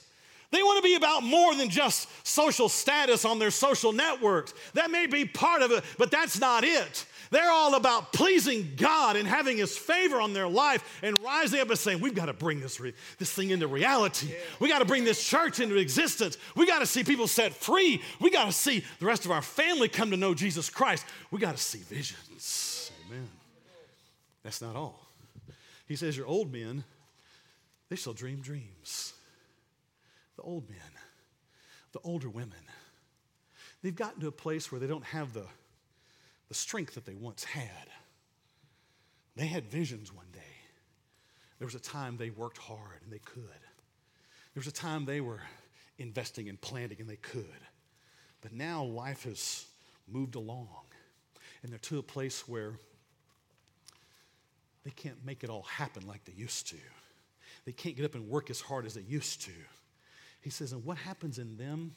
They want to be about more than just social status on their social networks. That may be part of it, but that's not it. They're all about pleasing God and having His favor on their life and rising up and saying, We've got to bring this, re- this thing into reality. We got to bring this church into existence. We got to see people set free. We got to see the rest of our family come to know Jesus Christ. We got to see visions. Amen. That's not all. He says, Your old men, they shall dream dreams. The old men, the older women, they've gotten to a place where they don't have the the strength that they once had. They had visions one day. There was a time they worked hard and they could. There was a time they were investing and planting and they could. But now life has moved along and they're to a place where they can't make it all happen like they used to. They can't get up and work as hard as they used to. He says, and what happens in them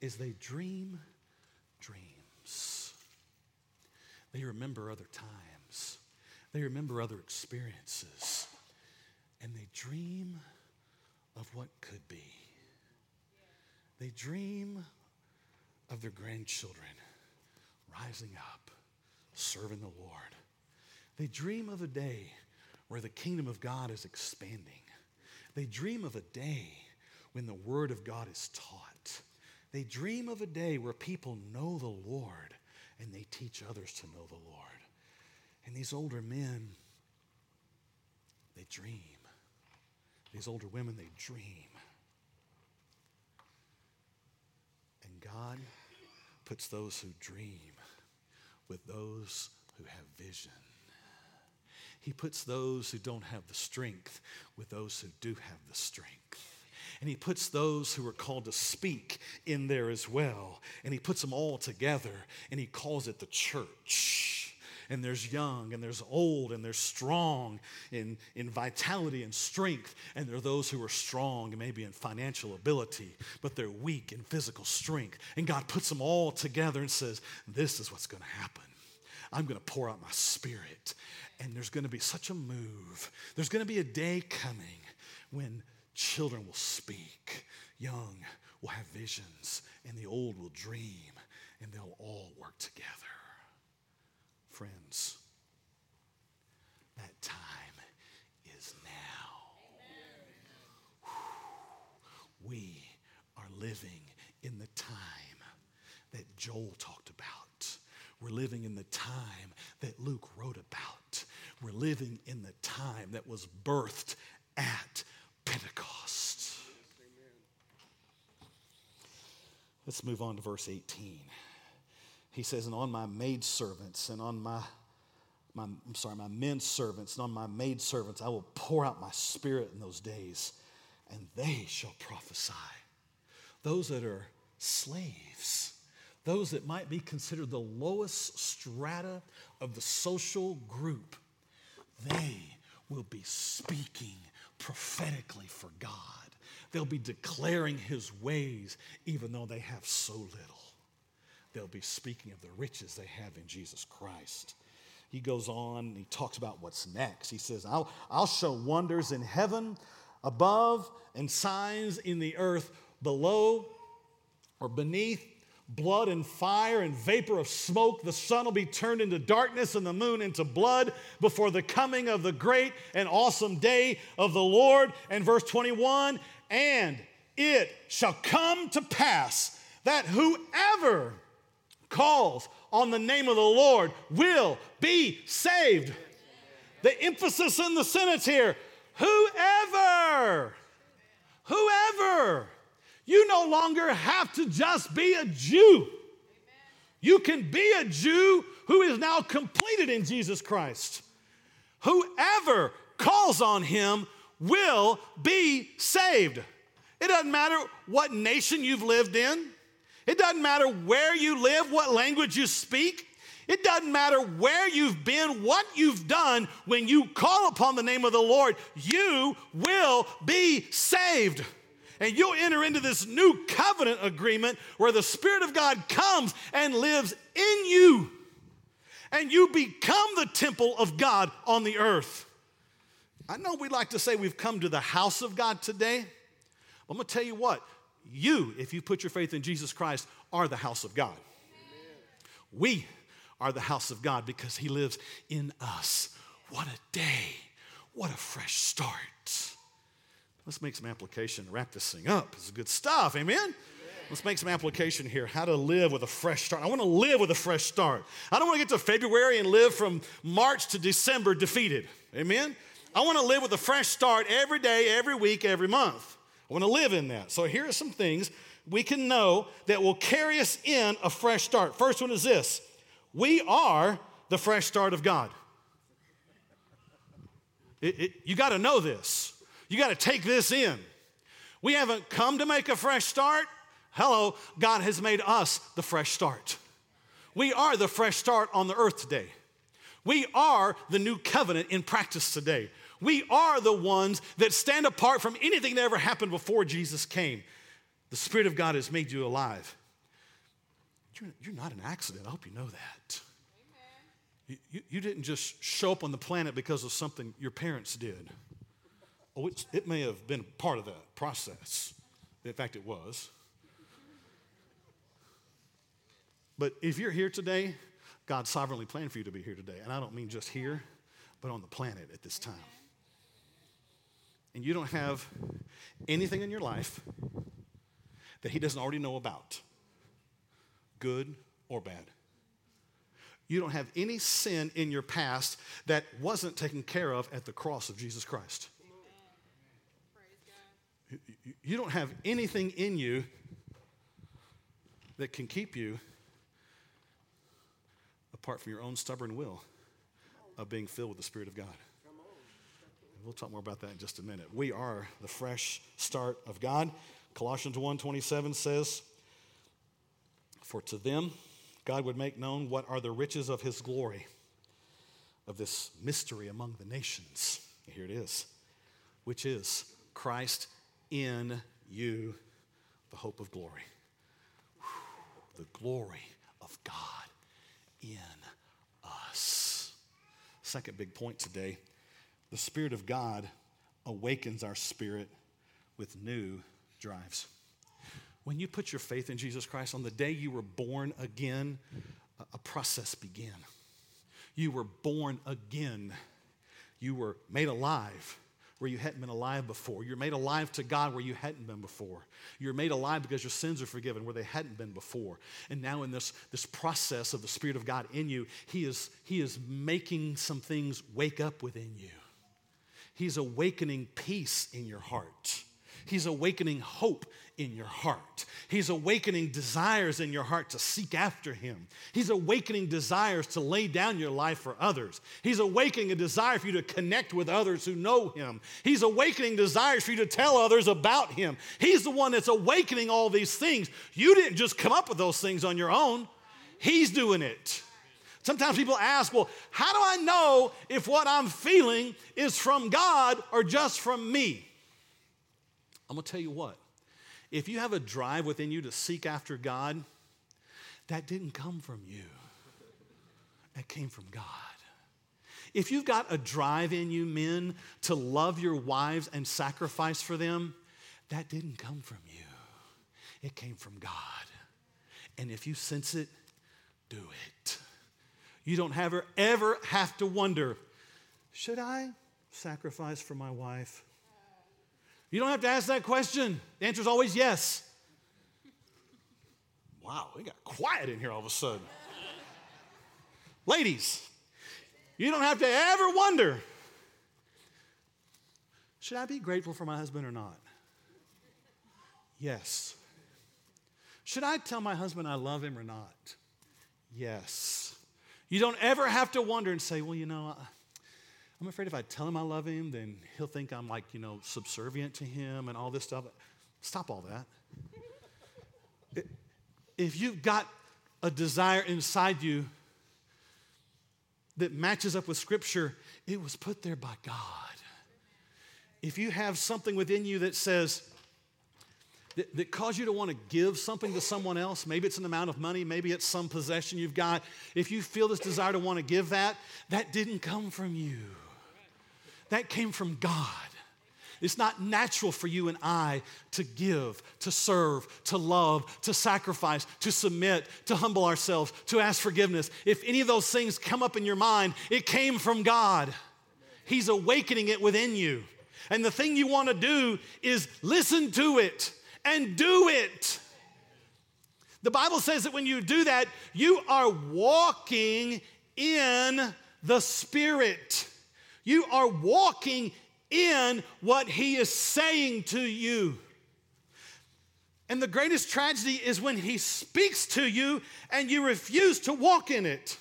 is they dream dreams. They remember other times, they remember other experiences, and they dream of what could be. They dream of their grandchildren rising up, serving the Lord. They dream of a day where the kingdom of God is expanding. They dream of a day when the word of God is taught. They dream of a day where people know the Lord and they teach others to know the Lord. And these older men, they dream. These older women, they dream. And God puts those who dream with those who have vision. He puts those who don't have the strength with those who do have the strength. And he puts those who are called to speak in there as well. And he puts them all together and he calls it the church. And there's young and there's old and there's strong in, in vitality and strength. And there are those who are strong, maybe in financial ability, but they're weak in physical strength. And God puts them all together and says, This is what's going to happen. I'm going to pour out my spirit. And there's going to be such a move. There's going to be a day coming when Children will speak, young will have visions, and the old will dream, and they'll all work together. Friends, that time is now. We are living in the time that Joel talked about. We're living in the time that Luke wrote about. We're living in the time that was birthed at Pentecost. Let's move on to verse 18. He says, And on my maidservants and on my my, I'm sorry, my men servants and on my maid servants, I will pour out my spirit in those days, and they shall prophesy. Those that are slaves, those that might be considered the lowest strata of the social group, they will be speaking prophetically for God. They'll be declaring his ways, even though they have so little. They'll be speaking of the riches they have in Jesus Christ. He goes on and he talks about what's next. He says, I'll, I'll show wonders in heaven above and signs in the earth below or beneath blood and fire and vapor of smoke. The sun will be turned into darkness and the moon into blood before the coming of the great and awesome day of the Lord. And verse 21 and it shall come to pass that whoever calls on the name of the Lord will be saved. The emphasis in the sentence here whoever, whoever you no longer have to just be a Jew. You can be a Jew who is now completed in Jesus Christ. Whoever calls on him will be saved. It doesn't matter what nation you've lived in, it doesn't matter where you live, what language you speak. It doesn't matter where you've been, what you've done, when you call upon the name of the Lord, you will be saved and you'll enter into this new covenant agreement where the Spirit of God comes and lives in you. And you become the temple of God on the earth. I know we like to say we've come to the house of God today. I'm gonna tell you what, you, if you put your faith in Jesus Christ, are the house of God. Amen. We are the house of God because He lives in us. What a day! What a fresh start. Let's make some application. Wrap this thing up. It's good stuff. Amen? Let's make some application here. How to live with a fresh start. I want to live with a fresh start. I don't want to get to February and live from March to December defeated. Amen? I want to live with a fresh start every day, every week, every month. I want to live in that. So here are some things we can know that will carry us in a fresh start. First one is this we are the fresh start of God. It, it, you got to know this. You got to take this in. We haven't come to make a fresh start. Hello, God has made us the fresh start. We are the fresh start on the earth today. We are the new covenant in practice today. We are the ones that stand apart from anything that ever happened before Jesus came. The Spirit of God has made you alive. You're, you're not an accident. I hope you know that. You, you, you didn't just show up on the planet because of something your parents did. Oh, it may have been part of that process. In fact, it was. But if you're here today, God sovereignly planned for you to be here today. And I don't mean just here, but on the planet at this time. And you don't have anything in your life that He doesn't already know about, good or bad. You don't have any sin in your past that wasn't taken care of at the cross of Jesus Christ. You don't have anything in you that can keep you apart from your own stubborn will of being filled with the Spirit of God. We'll talk more about that in just a minute. We are the fresh start of God. Colossians 1:27 says, "For to them God would make known what are the riches of his glory, of this mystery among the nations." Here it is, which is Christ in you the hope of glory. Whew, the glory of God in us. Second big point today the Spirit of God awakens our spirit with new drives. When you put your faith in Jesus Christ, on the day you were born again, a process began. You were born again. You were made alive where you hadn't been alive before. You're made alive to God where you hadn't been before. You're made alive because your sins are forgiven where they hadn't been before. And now in this, this process of the Spirit of God in you, he is, he is making some things wake up within you. He's awakening peace in your heart. He's awakening hope in your heart. He's awakening desires in your heart to seek after Him. He's awakening desires to lay down your life for others. He's awakening a desire for you to connect with others who know Him. He's awakening desires for you to tell others about Him. He's the one that's awakening all these things. You didn't just come up with those things on your own, He's doing it. Sometimes people ask, well, how do I know if what I'm feeling is from God or just from me? I'm gonna tell you what, if you have a drive within you to seek after God, that didn't come from you, that came from God. If you've got a drive in you, men, to love your wives and sacrifice for them, that didn't come from you, it came from God. And if you sense it, do it. You don't ever, ever have to wonder, should I sacrifice for my wife? You don't have to ask that question. The answer is always yes. Wow, we got quiet in here all of a sudden. Ladies, you don't have to ever wonder should I be grateful for my husband or not? Yes. Should I tell my husband I love him or not? Yes. You don't ever have to wonder and say, well, you know, I'm afraid if I tell him I love him, then he'll think I'm like, you know, subservient to him and all this stuff. Stop all that. If you've got a desire inside you that matches up with Scripture, it was put there by God. If you have something within you that says, that, that cause you to want to give something to someone else, maybe it's an amount of money, maybe it's some possession you've got, if you feel this desire to want to give that, that didn't come from you. That came from God. It's not natural for you and I to give, to serve, to love, to sacrifice, to submit, to humble ourselves, to ask forgiveness. If any of those things come up in your mind, it came from God. He's awakening it within you. And the thing you want to do is listen to it and do it. The Bible says that when you do that, you are walking in the Spirit. You are walking in what He is saying to you. And the greatest tragedy is when He speaks to you and you refuse to walk in it.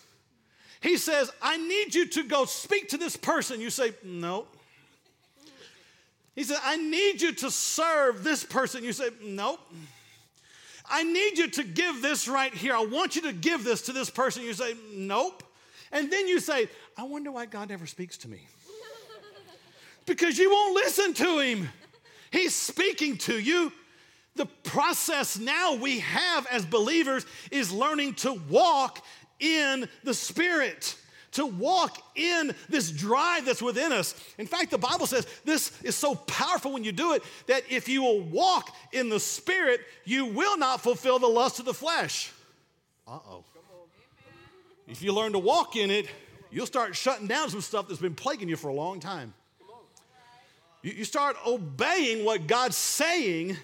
He says, I need you to go speak to this person. You say, No. He said, I need you to serve this person. You say, Nope. I need you to give this right here. I want you to give this to this person. You say, Nope. And then you say, I wonder why God never speaks to me. because you won't listen to Him. He's speaking to you. The process now we have as believers is learning to walk in the Spirit, to walk in this drive that's within us. In fact, the Bible says this is so powerful when you do it that if you will walk in the Spirit, you will not fulfill the lust of the flesh. Uh oh. If you learn to walk in it, you'll start shutting down some stuff that's been plaguing you for a long time. You, start obeying what God's saying,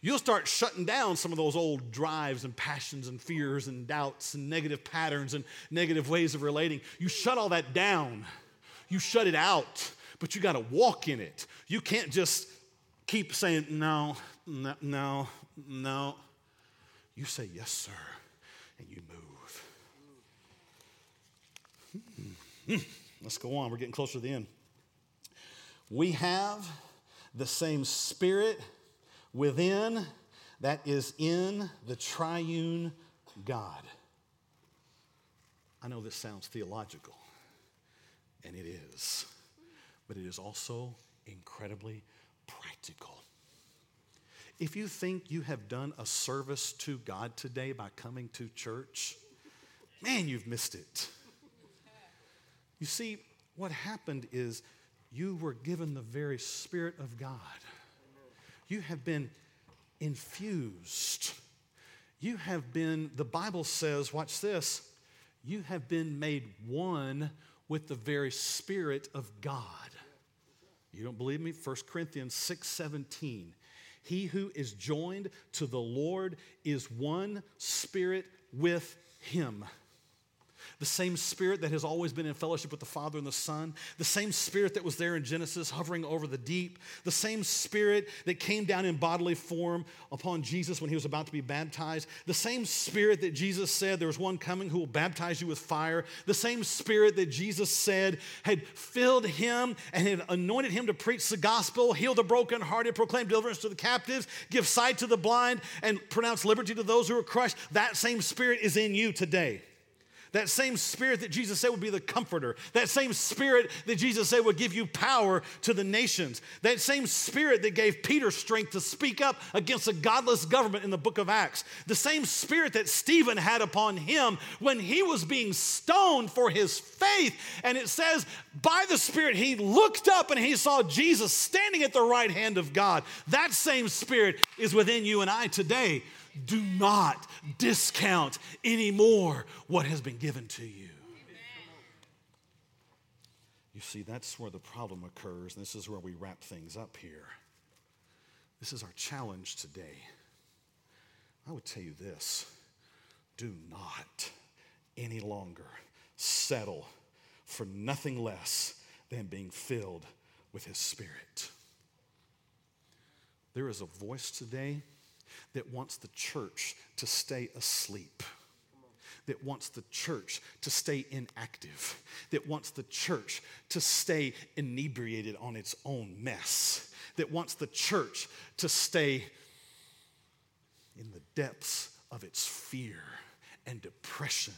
you'll start shutting down some of those old drives and passions and fears and doubts and negative patterns and negative ways of relating. You shut all that down, you shut it out, but you got to walk in it. You can't just keep saying, no, no, no. You say, yes, sir, and you move. Hmm, let's go on. We're getting closer to the end. We have the same spirit within that is in the triune God. I know this sounds theological, and it is, but it is also incredibly practical. If you think you have done a service to God today by coming to church, man, you've missed it. You see, what happened is you were given the very Spirit of God. You have been infused. You have been, the Bible says, watch this, you have been made one with the very Spirit of God. You don't believe me? 1 Corinthians 6 17. He who is joined to the Lord is one spirit with him. The same spirit that has always been in fellowship with the Father and the Son, the same spirit that was there in Genesis hovering over the deep, the same spirit that came down in bodily form upon Jesus when he was about to be baptized, the same spirit that Jesus said there was one coming who will baptize you with fire, the same spirit that Jesus said had filled him and had anointed him to preach the gospel, heal the brokenhearted, proclaim deliverance to the captives, give sight to the blind, and pronounce liberty to those who are crushed. That same spirit is in you today. That same spirit that Jesus said would be the comforter. That same spirit that Jesus said would give you power to the nations. That same spirit that gave Peter strength to speak up against a godless government in the book of Acts. The same spirit that Stephen had upon him when he was being stoned for his faith. And it says, by the spirit, he looked up and he saw Jesus standing at the right hand of God. That same spirit is within you and I today do not discount anymore what has been given to you. You see, that's where the problem occurs, and this is where we wrap things up here. This is our challenge today. I would tell you this do not any longer settle for nothing less than being filled with His Spirit. There is a voice today that wants the church to stay asleep, that wants the church to stay inactive, that wants the church to stay inebriated on its own mess, that wants the church to stay in the depths of its fear and depression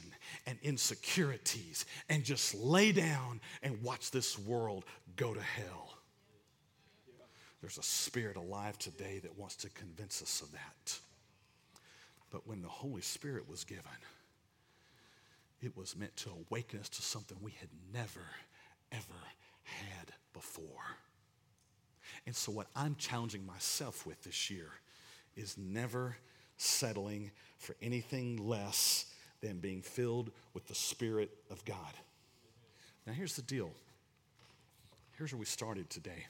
and insecurities and just lay down and watch this world go to hell. There's a spirit alive today that wants to convince us of that. But when the Holy Spirit was given, it was meant to awaken us to something we had never, ever had before. And so, what I'm challenging myself with this year is never settling for anything less than being filled with the Spirit of God. Now, here's the deal. Here's where we started today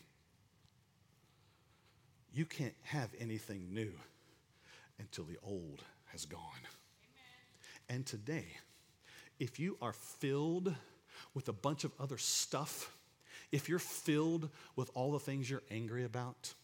you can't have anything new until the old has gone. Amen. And today, if you are filled with a bunch of other stuff, if you're filled with all the things you're angry about,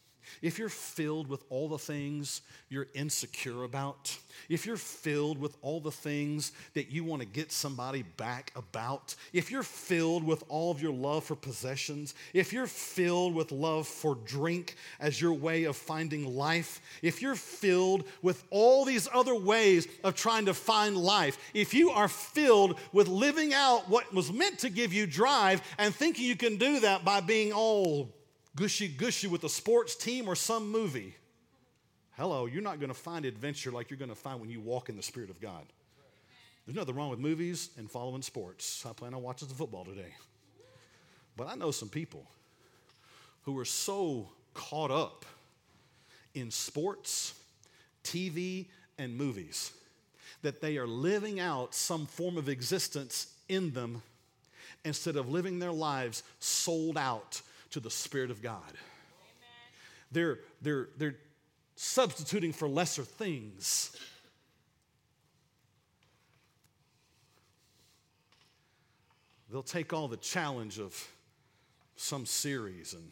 if you're filled with all the things you're insecure about, if you're filled with all the things that you want to get somebody back about, if you're filled with all of your love for possessions, if you're filled with love for drink as your way of finding life, if you're filled with all these other ways of trying to find life, if you are filled with living out what was meant to give you drive and thinking you can do that by being all gushy gushy with a sports team or some movie. Hello, you're not going to find adventure like you're going to find when you walk in the Spirit of God. There's nothing wrong with movies and following sports. I plan on watching the football today. But I know some people who are so caught up in sports, TV, and movies that they are living out some form of existence in them instead of living their lives sold out to the Spirit of God. They're, they're, they're substituting for lesser things. They'll take all the challenge of some series and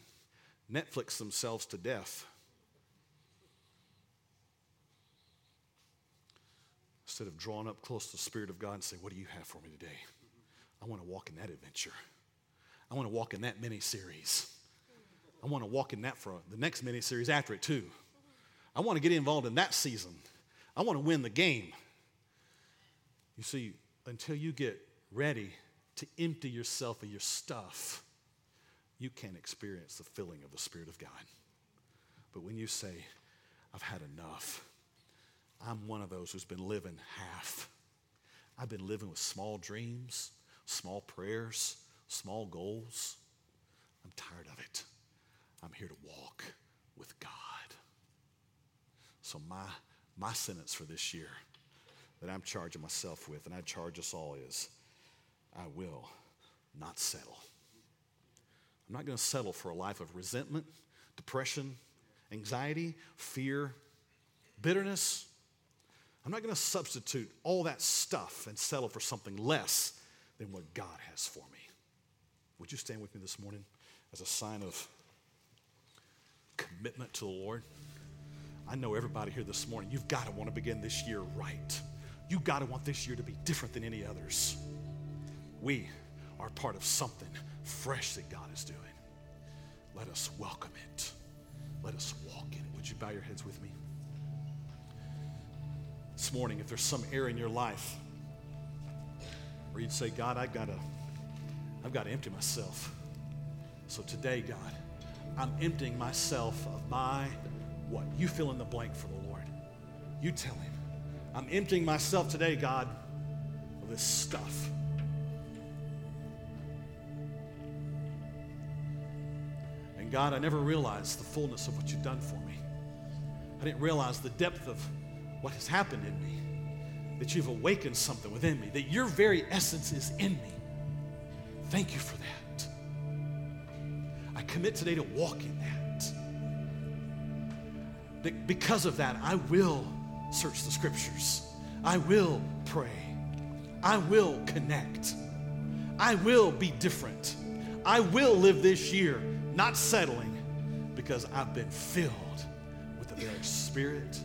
Netflix themselves to death. Instead of drawing up close to the Spirit of God and say, What do you have for me today? I want to walk in that adventure. I want to walk in that mini series. I want to walk in that for the next mini series after it, too. I want to get involved in that season. I want to win the game. You see, until you get ready to empty yourself of your stuff, you can't experience the filling of the Spirit of God. But when you say, I've had enough, I'm one of those who's been living half. I've been living with small dreams, small prayers, small goals. I'm tired of it. I'm here to walk with God. So, my, my sentence for this year that I'm charging myself with, and I charge us all, is I will not settle. I'm not going to settle for a life of resentment, depression, anxiety, fear, bitterness. I'm not going to substitute all that stuff and settle for something less than what God has for me. Would you stand with me this morning as a sign of commitment to the Lord? I know everybody here this morning, you've got to want to begin this year right. You've got to want this year to be different than any others. We are part of something fresh that God is doing. Let us welcome it. Let us walk in it. Would you bow your heads with me? This morning, if there's some area in your life where you'd say, God, I've got to, I've got to empty myself. So today, God, I'm emptying myself of my what? You fill in the blank for the Lord. You tell him, I'm emptying myself today, God, of this stuff. And God, I never realized the fullness of what you've done for me. I didn't realize the depth of what has happened in me, that you've awakened something within me, that your very essence is in me. Thank you for that. I commit today to walk in that. Because of that, I will search the scriptures. I will pray. I will connect. I will be different. I will live this year not settling because I've been filled with the very Spirit